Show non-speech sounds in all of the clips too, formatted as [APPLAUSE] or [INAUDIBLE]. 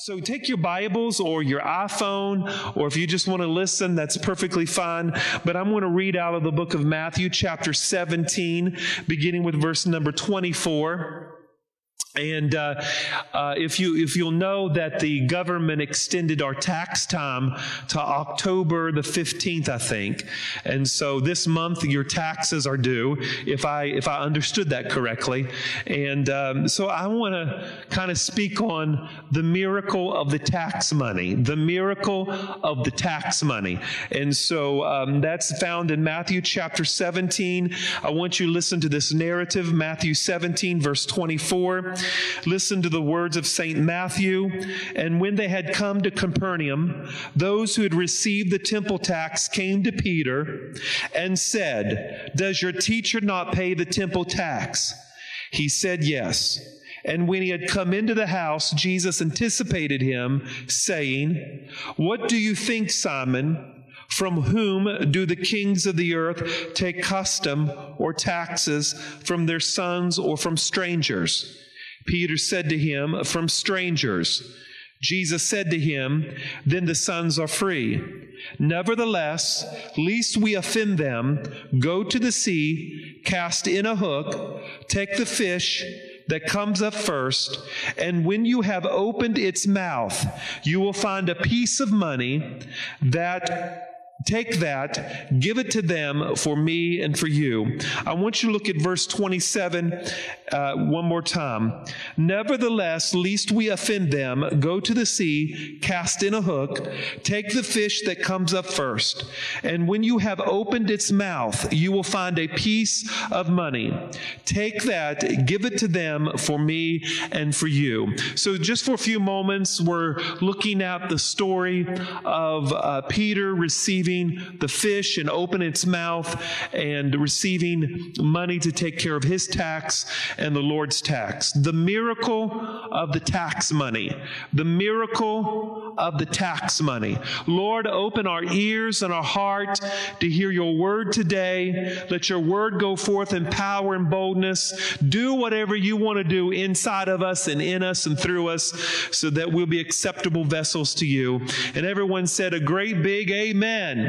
so take your Bibles or your iPhone, or if you just want to listen, that's perfectly fine. But I'm going to read out of the book of Matthew, chapter 17, beginning with verse number 24. And uh, uh, if you if you'll know that the government extended our tax time to October the fifteenth, I think, and so this month your taxes are due. If I if I understood that correctly, and um, so I want to kind of speak on the miracle of the tax money, the miracle of the tax money, and so um, that's found in Matthew chapter seventeen. I want you to listen to this narrative, Matthew seventeen, verse twenty four. Listen to the words of St. Matthew. And when they had come to Capernaum, those who had received the temple tax came to Peter and said, Does your teacher not pay the temple tax? He said, Yes. And when he had come into the house, Jesus anticipated him, saying, What do you think, Simon? From whom do the kings of the earth take custom or taxes from their sons or from strangers? Peter said to him, From strangers. Jesus said to him, Then the sons are free. Nevertheless, lest we offend them, go to the sea, cast in a hook, take the fish that comes up first, and when you have opened its mouth, you will find a piece of money that Take that, give it to them for me and for you. I want you to look at verse 27 uh, one more time. Nevertheless, lest we offend them, go to the sea, cast in a hook, take the fish that comes up first. And when you have opened its mouth, you will find a piece of money. Take that, give it to them for me and for you. So, just for a few moments, we're looking at the story of uh, Peter receiving receiving the fish and open its mouth and receiving money to take care of his tax and the Lord's tax. The miracle of the tax money. The miracle of the tax money. Lord, open our ears and our heart to hear your word today. Let your word go forth in power and boldness. Do whatever you want to do inside of us and in us and through us so that we'll be acceptable vessels to you. And everyone said a great big amen.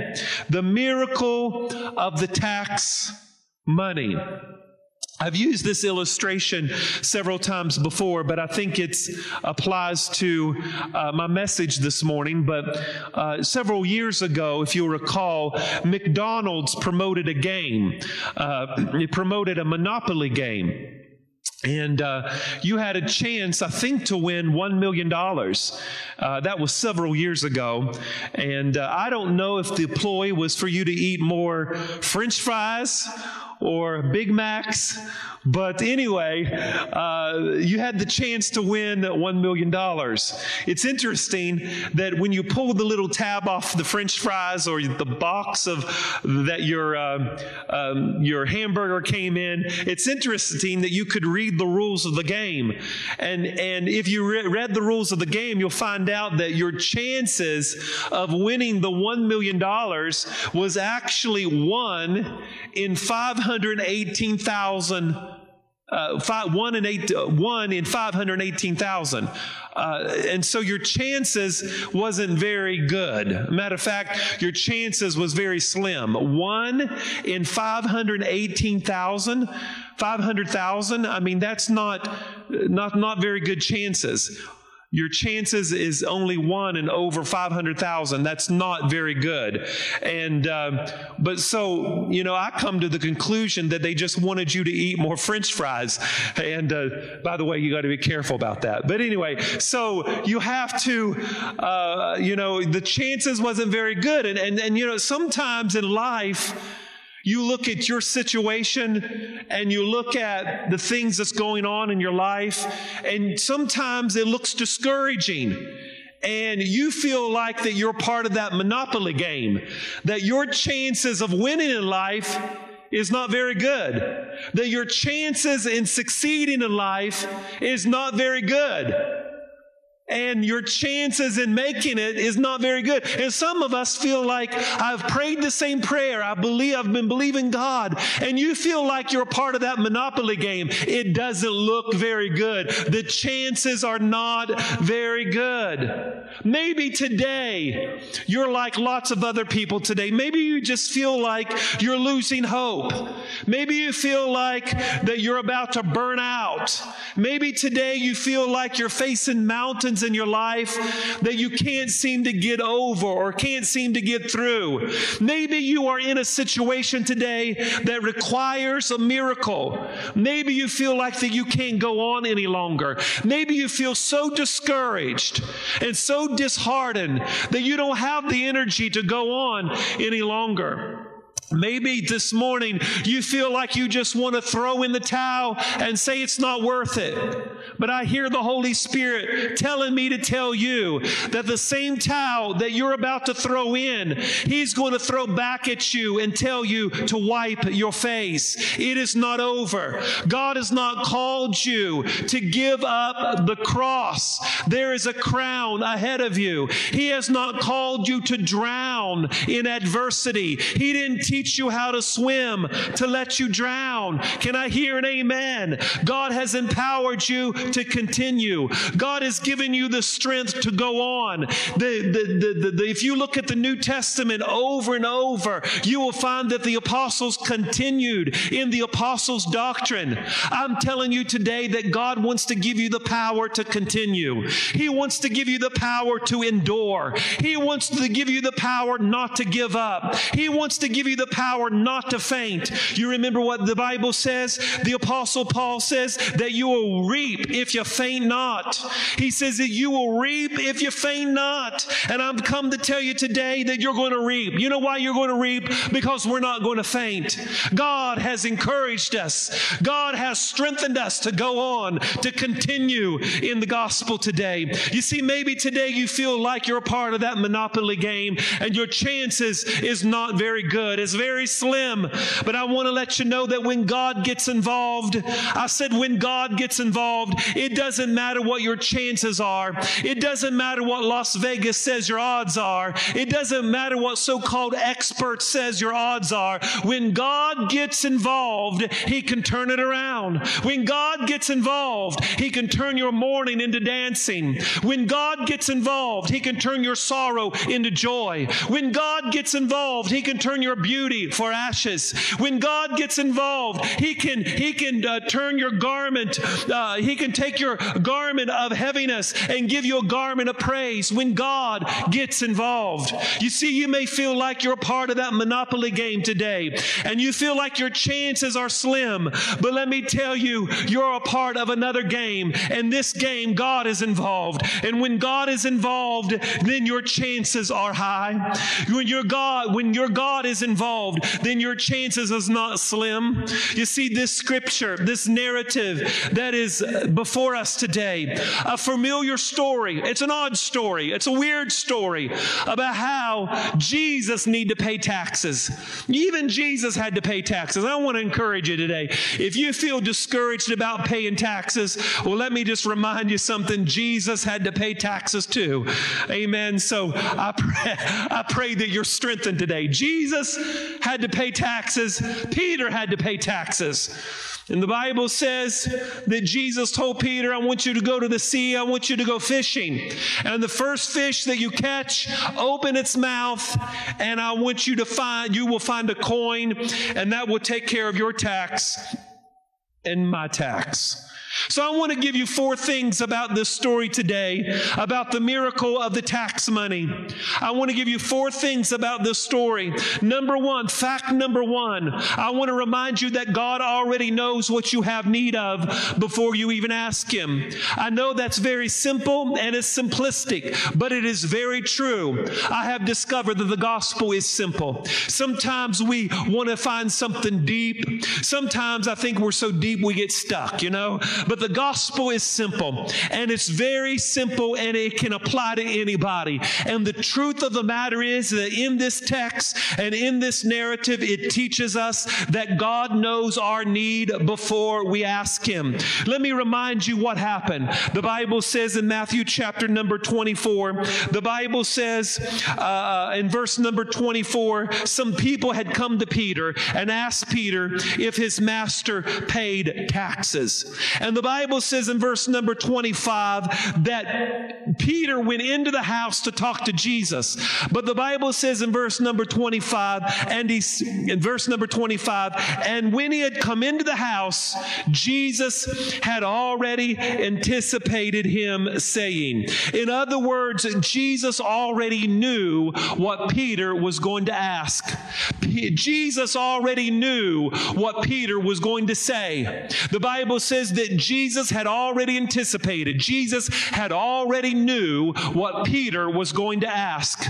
The miracle of the tax money. I've used this illustration several times before, but I think it applies to uh, my message this morning. But uh, several years ago, if you'll recall, McDonald's promoted a game. Uh, it promoted a Monopoly game. And uh, you had a chance, I think, to win $1 million. Uh, that was several years ago. And uh, I don't know if the ploy was for you to eat more French fries or Big Macs but anyway, uh, you had the chance to win $1 million. It's interesting that when you pull the little tab off the french fries or the box of that your, uh, um, your hamburger came in, it's interesting that you could read the rules of the game. And, and if you re- read the rules of the game, you'll find out that your chances of winning the $1 million was actually one in 518,000 uh, five, one in eight, one in 518,000. Uh, and so your chances wasn't very good. Matter of fact, your chances was very slim. One in 518,000, 500,000. I mean, that's not, not, not very good chances your chances is only one in over 500,000. That's not very good. And, uh, but so, you know, I come to the conclusion that they just wanted you to eat more french fries. And uh, by the way, you got to be careful about that. But anyway, so you have to, uh, you know, the chances wasn't very good. And, and, and, you know, sometimes in life, you look at your situation and you look at the things that's going on in your life, and sometimes it looks discouraging. And you feel like that you're part of that monopoly game, that your chances of winning in life is not very good, that your chances in succeeding in life is not very good. And your chances in making it is not very good. And some of us feel like I've prayed the same prayer. I believe I've been believing God and you feel like you're part of that monopoly game. It doesn't look very good. The chances are not very good. Maybe today you're like lots of other people today. Maybe you just feel like you're losing hope. Maybe you feel like that you're about to burn out. Maybe today you feel like you're facing mountains in your life that you can't seem to get over or can't seem to get through. Maybe you are in a situation today that requires a miracle. Maybe you feel like that you can't go on any longer. Maybe you feel so discouraged and so disheartened that you don't have the energy to go on any longer. Maybe this morning you feel like you just want to throw in the towel and say it's not worth it. But I hear the Holy Spirit telling me to tell you that the same towel that you're about to throw in, He's going to throw back at you and tell you to wipe your face. It is not over. God has not called you to give up the cross. There is a crown ahead of you. He has not called you to drown in adversity. He didn't teach teach you how to swim, to let you drown. Can I hear an amen? God has empowered you to continue. God has given you the strength to go on. The, the, the, the, if you look at the New Testament over and over, you will find that the apostles continued in the apostles' doctrine. I'm telling you today that God wants to give you the power to continue. He wants to give you the power to endure. He wants to give you the power not to give up. He wants to give you the power not to faint. You remember what the Bible says? The Apostle Paul says that you will reap if you faint not. He says that you will reap if you faint not. And I'm come to tell you today that you're going to reap. You know why you're going to reap? Because we're not going to faint. God has encouraged us, God has strengthened us to go on, to continue in the gospel today. You see, maybe today you feel like you're a part of that monopoly game and your chances is not very good. It's very slim. But I want to let you know that when God gets involved, I said, when God gets involved, it doesn't matter what your chances are. It doesn't matter what Las Vegas says your odds are. It doesn't matter what so called expert says your odds are. When God gets involved, He can turn it around. When God gets involved, He can turn your mourning into dancing. When God gets involved, He can turn your sorrow into joy. When God gets involved, He can turn your beauty beauty for ashes. When God gets involved, He can He can uh, turn your garment. Uh, he can take your garment of heaviness and give you a garment of praise. When God gets involved, you see, you may feel like you're part of that monopoly game today, and you feel like your chances are slim. But let me tell you, you're a part of another game, and this game, God is involved. And when God is involved, then your chances are high. When your God, when your God is involved involved, then your chances is not slim. You see, this scripture, this narrative that is before us today, a familiar story. It's an odd story. It's a weird story about how Jesus need to pay taxes. Even Jesus had to pay taxes. I want to encourage you today. If you feel discouraged about paying taxes, well, let me just remind you something. Jesus had to pay taxes too. Amen. So I [LAUGHS] pray, I pray that you're strengthened today. Jesus had to pay taxes, Peter had to pay taxes. And the Bible says that Jesus told Peter, I want you to go to the sea, I want you to go fishing. And the first fish that you catch, open its mouth, and I want you to find, you will find a coin, and that will take care of your tax and my tax. So, I want to give you four things about this story today, about the miracle of the tax money. I want to give you four things about this story. Number one, fact number one, I want to remind you that God already knows what you have need of before you even ask Him. I know that's very simple and it's simplistic, but it is very true. I have discovered that the gospel is simple. Sometimes we want to find something deep. Sometimes I think we're so deep we get stuck, you know? But the gospel is simple and it's very simple and it can apply to anybody. And the truth of the matter is that in this text and in this narrative, it teaches us that God knows our need before we ask Him. Let me remind you what happened. The Bible says in Matthew chapter number 24, the Bible says uh, in verse number 24, some people had come to Peter and asked Peter if his master paid taxes. And the Bible says in verse number 25 that Peter went into the house to talk to Jesus. But the Bible says in verse number 25, and he, in verse number 25, and when he had come into the house, Jesus had already anticipated him saying. In other words, Jesus already knew what Peter was going to ask. Jesus already knew what Peter was going to say. The Bible says that Jesus had already anticipated. Jesus had already knew what Peter was going to ask.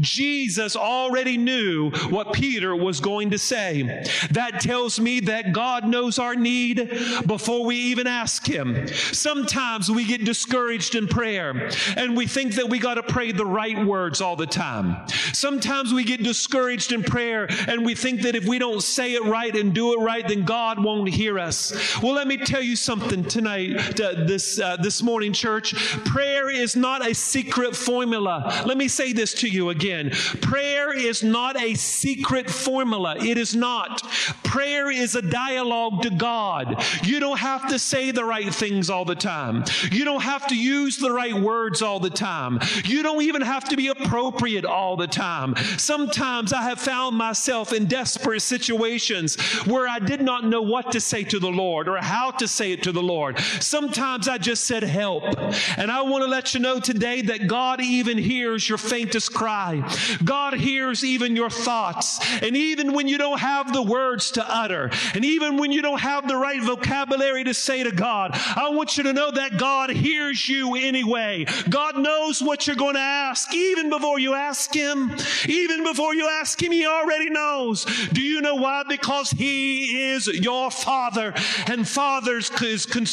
Jesus already knew what Peter was going to say. That tells me that God knows our need before we even ask Him. Sometimes we get discouraged in prayer and we think that we got to pray the right words all the time. Sometimes we get discouraged in prayer and we think that if we don't say it right and do it right, then God won't hear us. Well, let me tell you something tonight, uh, this, uh, this morning, church. Prayer is not a secret formula. Let me say this to you again again. Prayer is not a secret formula. It is not. Prayer is a dialogue to God. You don't have to say the right things all the time. You don't have to use the right words all the time. You don't even have to be appropriate all the time. Sometimes I have found myself in desperate situations where I did not know what to say to the Lord or how to say it to the Lord. Sometimes I just said, Help. And I want to let you know today that God even hears your faintest cry. God hears even your thoughts. And even when you don't have the words to utter, and even when you don't have the right vocabulary to say to God, I want you to know that God hears you anyway. God knows what you're going to ask, even before you ask Him. Even before you ask Him, He already knows. Do you know why? Because He is your Father, and fathers,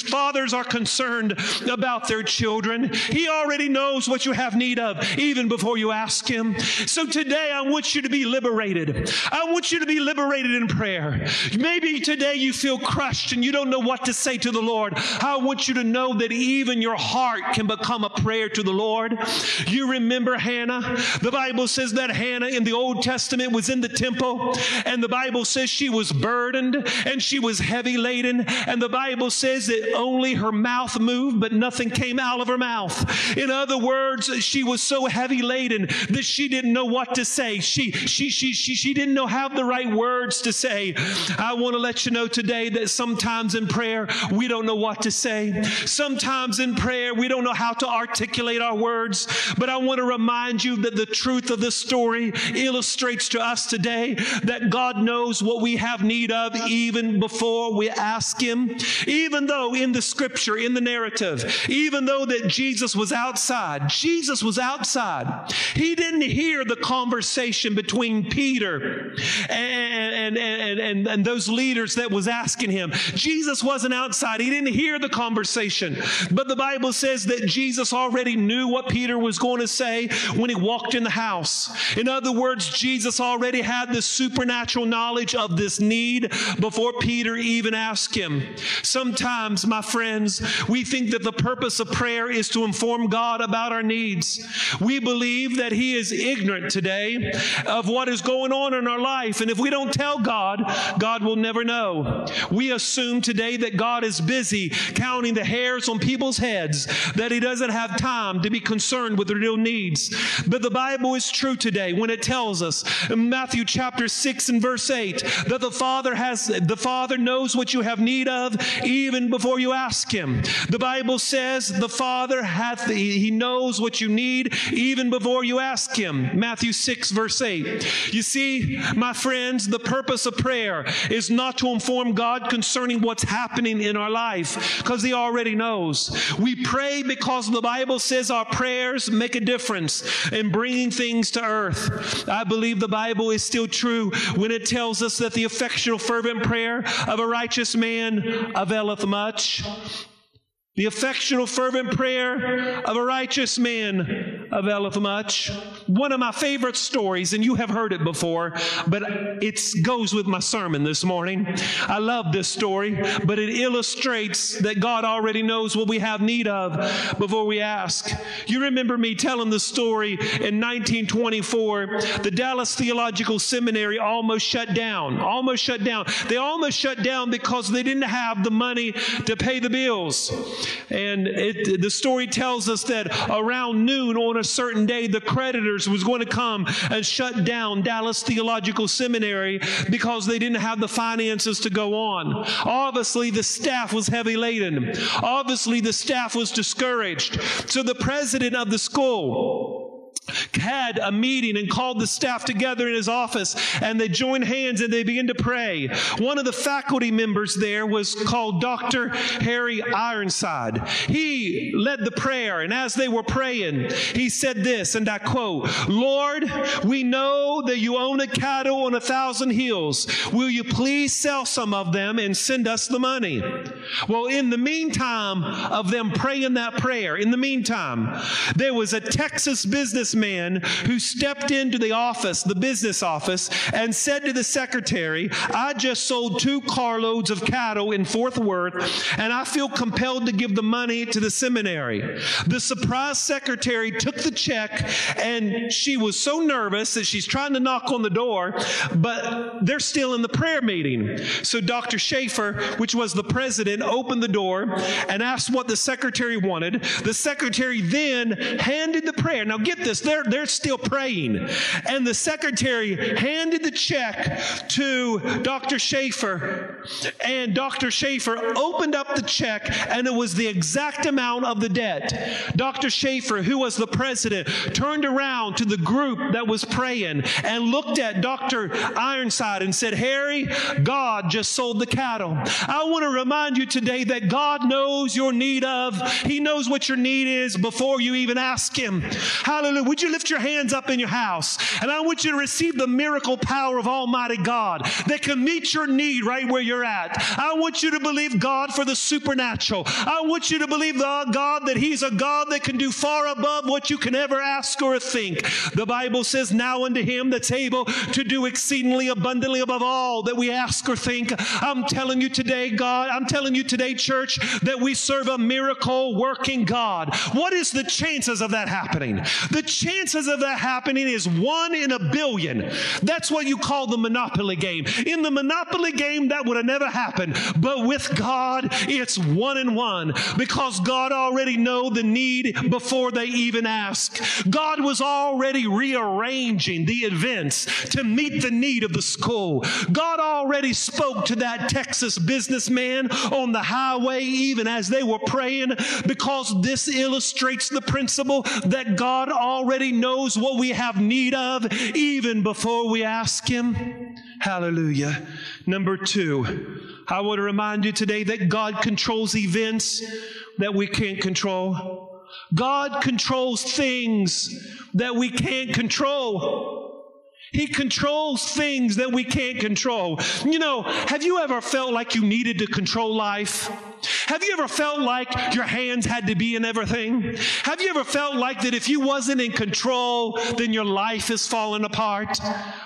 fathers are concerned about their children. He already knows what you have need of, even before you ask Him. So today I want you to be liberated. I want you to be liberated in prayer. Maybe today you feel crushed and you don't know what to say to the Lord. I want you to know that even your heart can become a prayer to the Lord. You remember Hannah? The Bible says that Hannah in the Old Testament was in the temple, and the Bible says she was burdened and she was heavy laden, and the Bible says that only her mouth moved, but nothing came out of her mouth. In other words, she was so heavy laden that she she didn't know what to say. She, she, she, she, she didn't know have the right words to say. I want to let you know today that sometimes in prayer, we don't know what to say. Sometimes in prayer, we don't know how to articulate our words. But I want to remind you that the truth of this story illustrates to us today that God knows what we have need of even before we ask Him. Even though in the scripture, in the narrative, even though that Jesus was outside, Jesus was outside. He didn't hear the conversation between Peter and, and, and, and, and those leaders that was asking him. Jesus wasn't outside. He didn't hear the conversation. But the Bible says that Jesus already knew what Peter was going to say when he walked in the house. In other words, Jesus already had the supernatural knowledge of this need before Peter even asked him. Sometimes, my friends, we think that the purpose of prayer is to inform God about our needs. We believe that He is ignorant today of what is going on in our life. And if we don't tell God, God will never know. We assume today that God is busy counting the hairs on people's heads, that He doesn't have time to be concerned with their real needs. But the Bible is true today when it tells us in Matthew chapter 6 and verse 8 that the Father has, the Father knows what you have need of even before you ask Him. The Bible says the Father hath, He knows what you need even before you ask Him. Matthew 6, verse 8. You see, my friends, the purpose of prayer is not to inform God concerning what's happening in our life, because He already knows. We pray because the Bible says our prayers make a difference in bringing things to earth. I believe the Bible is still true when it tells us that the effectual, fervent prayer of a righteous man availeth much. The affectional, fervent prayer of a righteous man availeth much. One of my favorite stories, and you have heard it before, but it goes with my sermon this morning. I love this story, but it illustrates that God already knows what we have need of before we ask. You remember me telling the story in 1924, the Dallas Theological Seminary almost shut down. Almost shut down. They almost shut down because they didn't have the money to pay the bills. And it, the story tells us that around noon on a certain day, the creditors was going to come and shut down Dallas Theological Seminary because they didn't have the finances to go on. Obviously, the staff was heavy laden. Obviously, the staff was discouraged. So the president of the school, had a meeting and called the staff together in his office and they joined hands and they began to pray. One of the faculty members there was called Dr. Harry Ironside. He led the prayer and as they were praying, he said this, and I quote, Lord, we know that you own a cattle on a thousand hills. Will you please sell some of them and send us the money? Well, in the meantime of them praying that prayer, in the meantime, there was a Texas business man who stepped into the office, the business office, and said to the secretary, I just sold two carloads of cattle in Fort Worth, and I feel compelled to give the money to the seminary. The surprised secretary took the check, and she was so nervous that she's trying to knock on the door, but they're still in the prayer meeting. So Dr. Chafer, which was the president, opened the door and asked what the secretary wanted. The secretary then handed the prayer. Now get this, they're, they're still praying. And the secretary handed the check to Dr. Chafer, and Dr. Chafer opened up the check, and it was the exact amount of the debt. Dr. Chafer, who was the president, turned around to the group that was praying and looked at Dr. Ironside and said, Harry, God just sold the cattle. I want to remind you today that God knows your need of, He knows what your need is before you even ask Him. Hallelujah. Would you lift your hands up in your house? And I want you to receive the miracle power of Almighty God that can meet your need right where you're at. I want you to believe God for the supernatural. I want you to believe God that He's a God that can do far above what you can ever ask or think. The Bible says, Now unto Him that's able to do exceedingly abundantly above all that we ask or think. I'm telling you today, God, I'm telling you today, church, that we serve a miracle working God. What is the chances of that happening? The chances of that happening is one in a billion. That's what you call the monopoly game. In the monopoly game, that would have never happened. But with God, it's one in one because God already know the need before they even ask. God was already rearranging the events to meet the need of the school. God already spoke to that Texas businessman on the highway even as they were praying because this illustrates the principle that God already already knows what we have need of even before we ask Him. Hallelujah. Number two, I want to remind you today that God controls events that we can't control. God controls things that we can't control. He controls things that we can't control. You know, have you ever felt like you needed to control life? Have you ever felt like your hands had to be in everything? Have you ever felt like that if you wasn't in control, then your life is falling apart?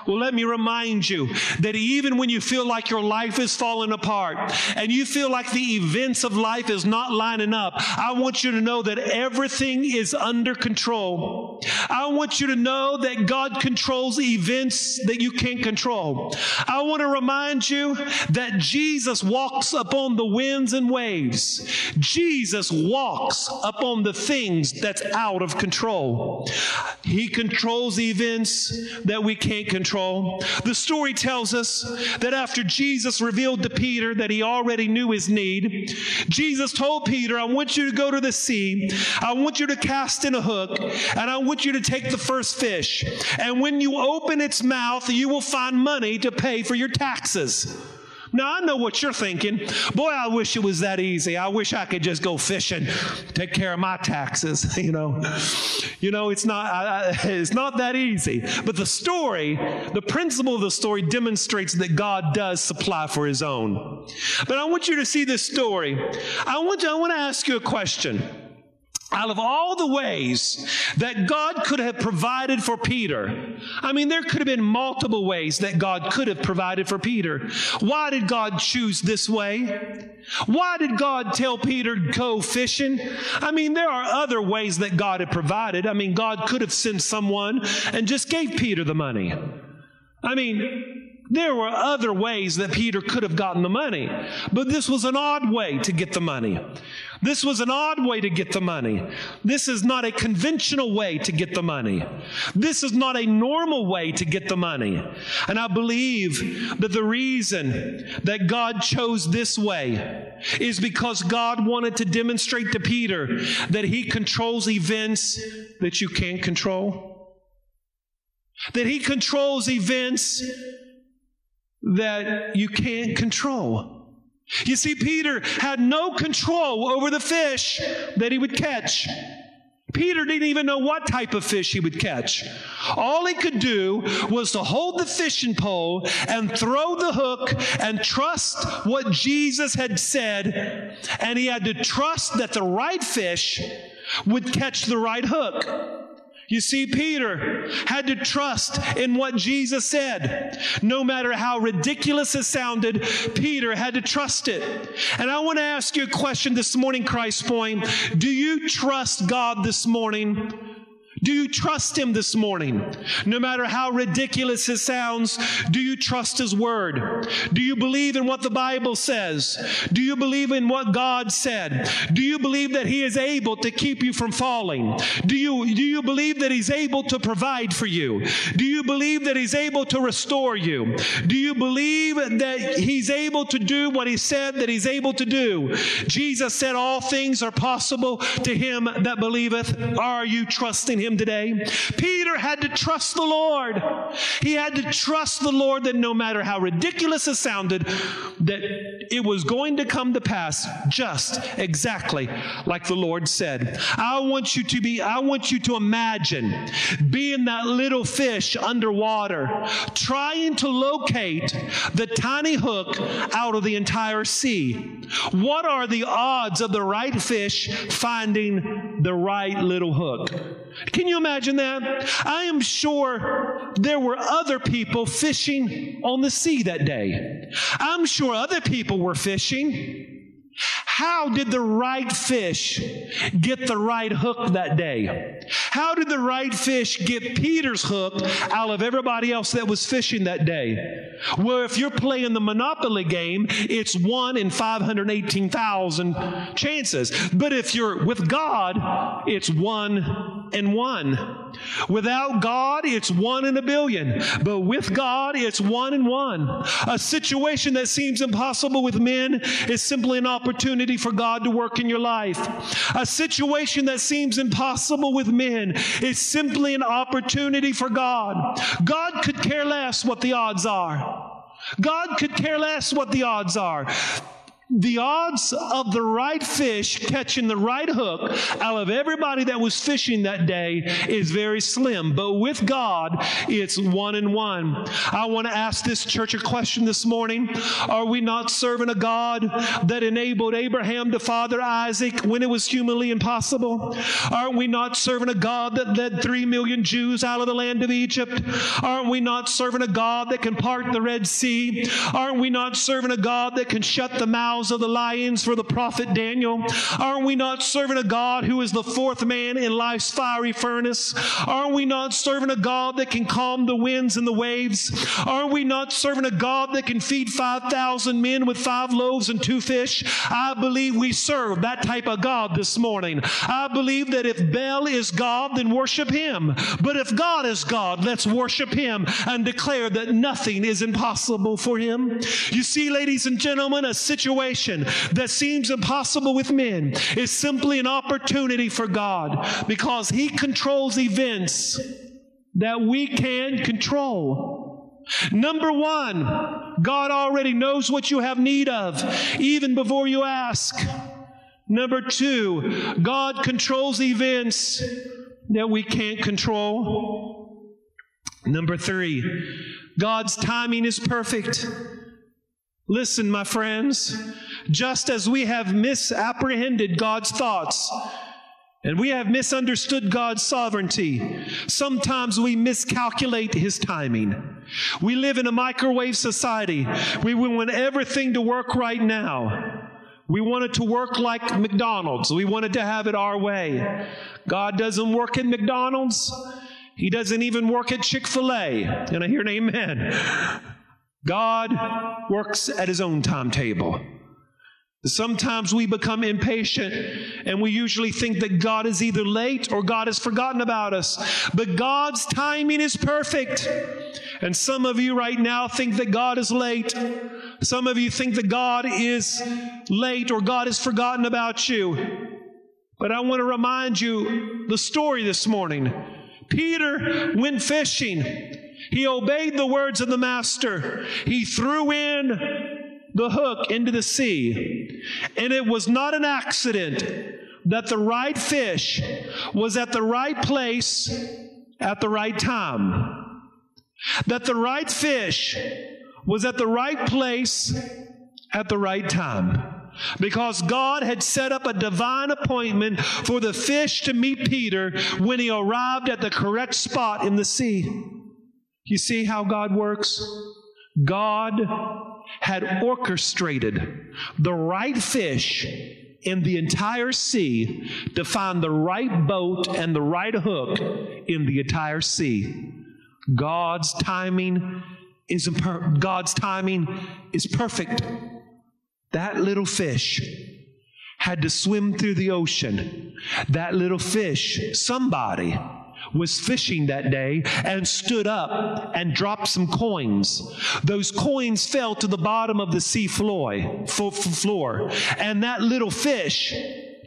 Well, let me remind you that even when you feel like your life is falling apart and you feel like the events of life is not lining up, I want you to know that everything is under control. I want you to know that God controls events that you can't control. I want to remind you that Jesus walks upon the winds and waves waves. Jesus walks upon the things that's out of control. He controls events that we can't control. The story tells us that after Jesus revealed to Peter that he already knew his need, Jesus told Peter, I want you to go to the sea. I want you to cast in a hook, and I want you to take the first fish. And when you open its mouth, you will find money to pay for your taxes. Now, I know what you're thinking. Boy, I wish it was that easy. I wish I could just go fishing, take care of my taxes, [LAUGHS] you know. You know, it's not, I, it's not that easy. But the story, the principle of the story demonstrates that God does supply for his own. But I want you to see this story. I want, you, I want to ask you a question out of all the ways that God could have provided for Peter, I mean, there could have been multiple ways that God could have provided for Peter. Why did God choose this way? Why did God tell Peter to go fishing? I mean, there are other ways that God had provided. I mean, God could have sent someone and just gave Peter the money. I mean, there were other ways that Peter could have gotten the money, but this was an odd way to get the money. This was an odd way to get the money. This is not a conventional way to get the money. This is not a normal way to get the money. And I believe that the reason that God chose this way is because God wanted to demonstrate to Peter that he controls events that you can't control. That he controls events that you can't control. You see, Peter had no control over the fish that he would catch. Peter didn't even know what type of fish he would catch. All he could do was to hold the fishing pole and throw the hook and trust what Jesus had said. And he had to trust that the right fish would catch the right hook. You see, Peter had to trust in what Jesus said. No matter how ridiculous it sounded, Peter had to trust it. And I want to ask you a question this morning, Christ Point. Do you trust God this morning? Do you trust Him this morning? No matter how ridiculous it sounds, do you trust His Word? Do you believe in what the Bible says? Do you believe in what God said? Do you believe that He is able to keep you from falling? Do you, do you believe that He's able to provide for you? Do you believe that He's able to restore you? Do you believe that He's able to do what He said that He's able to do? Jesus said, All things are possible to him that believeth. Are you trusting Him? Him today. Peter had to trust the Lord. He had to trust the Lord that no matter how ridiculous it sounded, that it was going to come to pass just exactly like the Lord said. I want you to be, I want you to imagine being that little fish underwater, trying to locate the tiny hook out of the entire sea. What are the odds of the right fish finding the right little hook? Can you imagine that? I am sure there were other people fishing on the sea that day. I'm sure other people were fishing. How did the right fish get the right hook that day? How did the right fish get Peter's hook out of everybody else that was fishing that day? Well, if you're playing the Monopoly game, it's one in 518,000 chances. But if you're with God, it's one in one. Without God, it's one in a billion. But with God, it's one in one. A situation that seems impossible with men is simply an opportunity for God to work in your life. A situation that seems impossible with men is simply an opportunity for God. God could care less what the odds are. God could care less what the odds are the odds of the right fish catching the right hook out of everybody that was fishing that day is very slim. But with God, it's one in one. I want to ask this church a question this morning. Are we not serving a God that enabled Abraham to father Isaac when it was humanly impossible? Aren't we not serving a God that led three million Jews out of the land of Egypt? Aren't we not serving a God that can part the Red Sea? Aren't we not serving a God that can shut the mouth mouths of the lions for the prophet Daniel? Aren't we not serving a God who is the fourth man in life's fiery furnace? Aren't we not serving a God that can calm the winds and the waves? Aren't we not serving a God that can feed 5,000 men with five loaves and two fish? I believe we serve that type of God this morning. I believe that if Baal is God, then worship him. But if God is God, let's worship him and declare that nothing is impossible for him. You see, ladies and gentlemen, a situation situation that seems impossible with men is simply an opportunity for God because He controls events that we can control. Number one, God already knows what you have need of, even before you ask. Number two, God controls events that we can't control. Number three, God's timing is perfect. Listen, my friends, just as we have misapprehended God's thoughts, and we have misunderstood God's sovereignty. Sometimes we miscalculate His timing. We live in a microwave society. We want everything to work right now. We want it to work like McDonald's. We wanted to have it our way. God doesn't work at McDonald's. He doesn't even work at Chick fil A. And I hear an amen. God works at His own timetable. Sometimes we become impatient and we usually think that God is either late or God has forgotten about us. But God's timing is perfect. And some of you right now think that God is late. Some of you think that God is late or God has forgotten about you. But I want to remind you the story this morning. Peter went fishing. He obeyed the words of the master. He threw in the hook into the sea. And it was not an accident that the right fish was at the right place at the right time. That the right fish was at the right place at the right time. Because God had set up a divine appointment for the fish to meet Peter when he arrived at the correct spot in the sea. You see how God works? God had orchestrated the right fish in the entire sea to find the right boat and the right hook in the entire sea. God's timing is imper- God's timing is perfect. That little fish had to swim through the ocean. That little fish, somebody was fishing that day and stood up and dropped some coins. Those coins fell to the bottom of the sea floor. And that little fish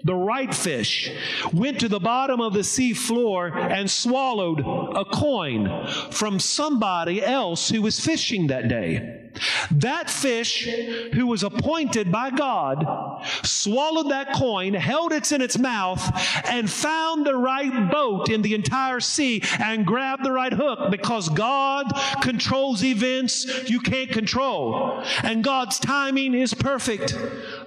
the right fish, went to the bottom of the sea floor and swallowed a coin from somebody else who was fishing that day. That fish, who was appointed by God, swallowed that coin, held it in its mouth, and found the right boat in the entire sea and grabbed the right hook because God controls events you can't control. And God's timing is perfect.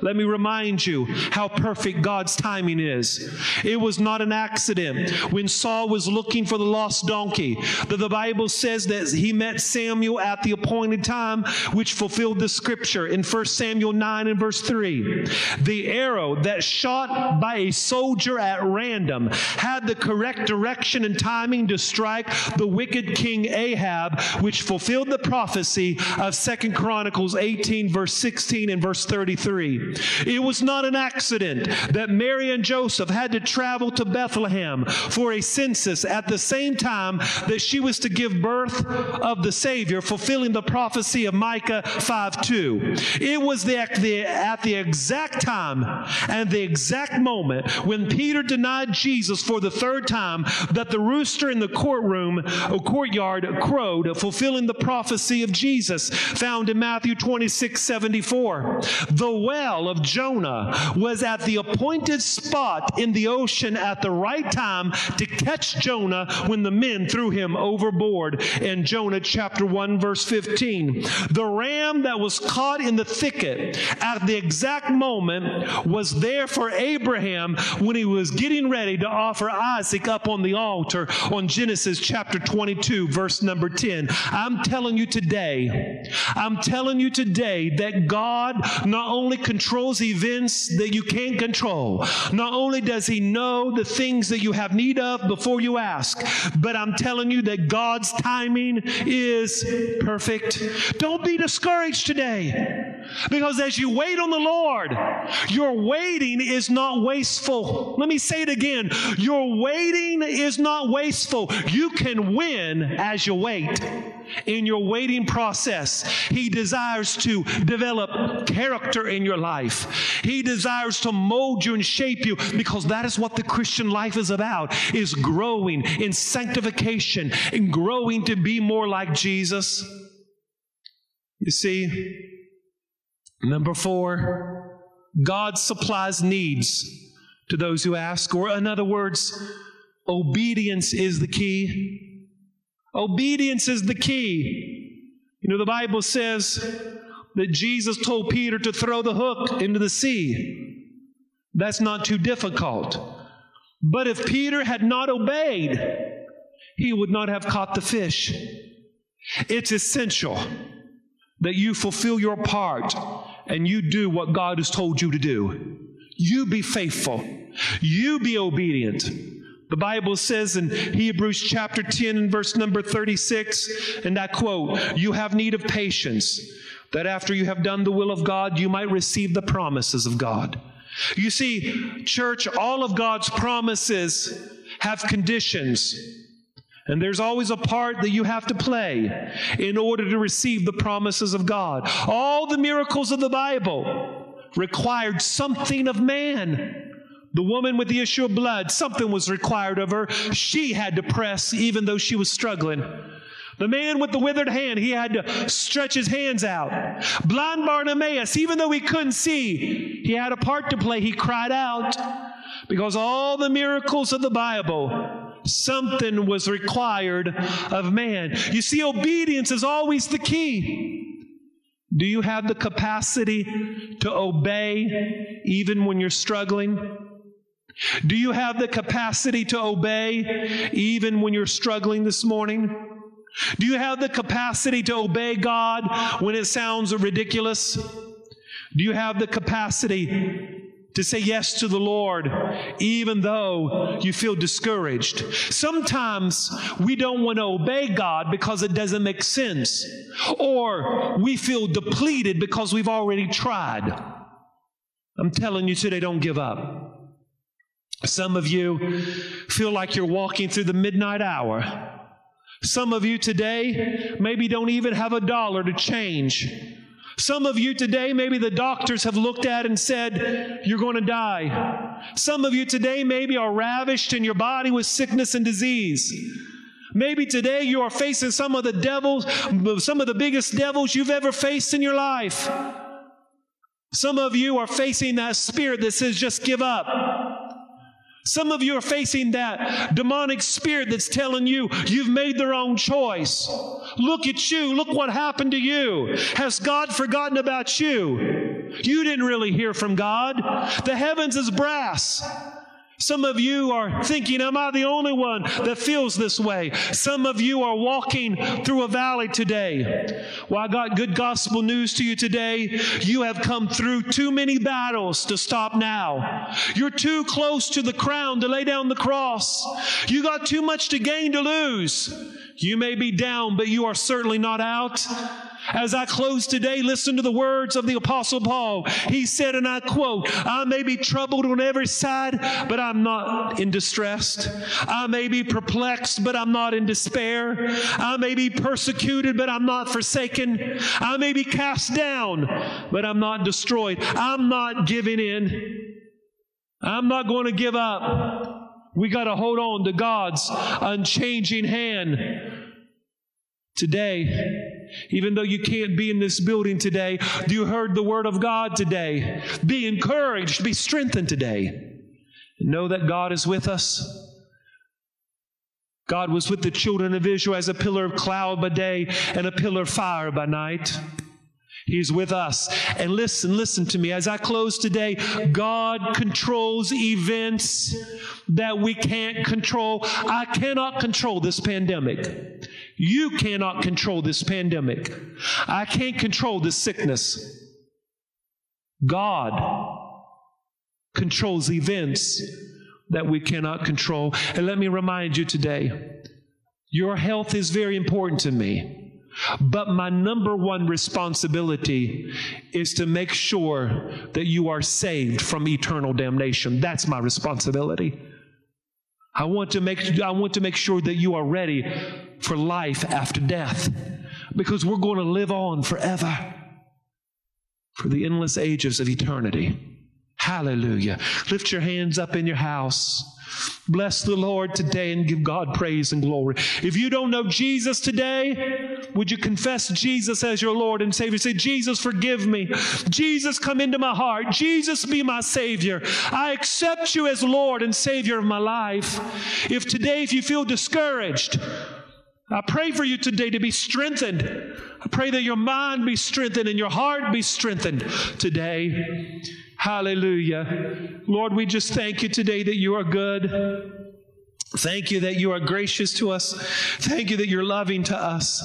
Let me remind you how perfect God's timing is. It was not an accident when Saul was looking for the lost donkey that the Bible says that he met Samuel at the appointed time, which fulfilled the scripture in 1 Samuel 9 and verse 3. The arrow that shot by a soldier at random had the correct direction and timing to strike the wicked king Ahab, which fulfilled the prophecy of Second Chronicles 18 verse 16 and verse 33. It was not an accident that Mary and Joseph had to travel to Bethlehem for a census at the same time that she was to give birth of the Savior, fulfilling the prophecy of Micah 5 2. It was the, the, at the exact time and the exact moment when Peter denied Jesus for the third time that the rooster in the courtroom or courtyard crowed, fulfilling the prophecy of Jesus found in Matthew 26 74. The well of Jonah was at the appointed spot in the ocean at the right time to catch Jonah when the men threw him overboard in Jonah chapter 1 verse 15. The ram that was caught in the thicket at the exact moment was there for Abraham when he was getting ready to offer Isaac up on the altar on Genesis chapter 22 verse number 10. I'm telling you today, I'm telling you today that God not only controls events that you can't control. Not only does He know the things that you have need of before you ask, but I'm telling you that God's timing is perfect. Don't be discouraged today. Because as you wait on the Lord, your waiting is not wasteful. Let me say it again. Your waiting is not wasteful. You can win as you wait. In your waiting process, He desires to develop character in your life. He desires to mold you and shape you because that is what the Christian life is about, is growing in sanctification and growing to be more like Jesus. You see, number four, God supplies needs to those who ask, or in other words, obedience is the key. Obedience is the key. You know, the Bible says that Jesus told Peter to throw the hook into the sea. That's not too difficult. But if Peter had not obeyed, he would not have caught the fish. It's essential that you fulfill your part and you do what God has told you to do. You be faithful. You be obedient. The Bible says in Hebrews chapter 10 and verse number 36, and I quote, You have need of patience, that after you have done the will of God, you might receive the promises of God. You see, church, all of God's promises have conditions. And there's always a part that you have to play in order to receive the promises of God. All the miracles of the Bible required something of man. The woman with the issue of blood, something was required of her. She had to press even though she was struggling. The man with the withered hand, he had to stretch his hands out. Blind Bartimaeus, even though he couldn't see, he had a part to play. He cried out because all the miracles of the Bible something was required of man. You see, obedience is always the key. Do you have the capacity to obey even when you're struggling? Do you have the capacity to obey even when you're struggling this morning? Do you have the capacity to obey God when it sounds ridiculous? Do you have the capacity to say yes to the Lord, even though you feel discouraged. Sometimes we don't want to obey God because it doesn't make sense, or we feel depleted because we've already tried. I'm telling you today, don't give up. Some of you feel like you're walking through the midnight hour. Some of you today maybe don't even have a dollar to change some of you today, maybe the doctors have looked at and said, You're going to die. Some of you today, maybe are ravished in your body with sickness and disease. Maybe today you are facing some of the devils, some of the biggest devils you've ever faced in your life. Some of you are facing that spirit that says, Just give up. Some of you are facing that demonic spirit that's telling you you've made the wrong choice. Look at you. Look what happened to you. Has God forgotten about you? You didn't really hear from God. The heavens is brass. Some of you are thinking, Am I the only one that feels this way? Some of you are walking through a valley today. Well, I got good gospel news to you today. You have come through too many battles to stop now. You're too close to the crown to lay down the cross. You got too much to gain to lose. You may be down, but you are certainly not out. As I close today, listen to the words of the Apostle Paul. He said, and I quote, I may be troubled on every side, but I'm not in distress. I may be perplexed, but I'm not in despair. I may be persecuted, but I'm not forsaken. I may be cast down, but I'm not destroyed. I'm not giving in. I'm not going to give up. We got to hold on to God's unchanging hand. Today, even though you can't be in this building today, you heard the word of God today. Be encouraged, be strengthened today. Know that God is with us. God was with the children of Israel as a pillar of cloud by day and a pillar of fire by night. He's with us. And listen, listen to me. As I close today, God controls events that we can't control. I cannot control this pandemic. You cannot control this pandemic. I can't control this sickness. God controls events that we cannot control. And let me remind you today your health is very important to me. But my number one responsibility is to make sure that you are saved from eternal damnation. That's my responsibility. I want to make, I want to make sure that you are ready for life after death because we're going to live on forever for the endless ages of eternity. Hallelujah. Lift your hands up in your house. Bless the Lord today and give God praise and glory. If you don't know Jesus today, would you confess Jesus as your Lord and Savior? Say, Jesus, forgive me. Jesus, come into my heart. Jesus, be my Savior. I accept you as Lord and Savior of my life. If today, if you feel discouraged, I pray for you today to be strengthened. I pray that your mind be strengthened and your heart be strengthened today. Hallelujah. Lord, we just thank you today that you are good. Thank you that you are gracious to us. Thank you that you're loving to us.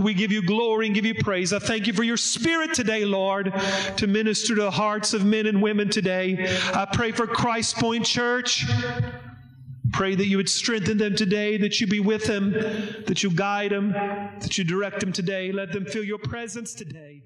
We give you glory and give you praise. I thank you for your spirit today, Lord, to minister to the hearts of men and women today. I pray for Christ Point Church. Pray that you would strengthen them today, that you be with them, that you guide them, that you direct them today. Let them feel your presence today.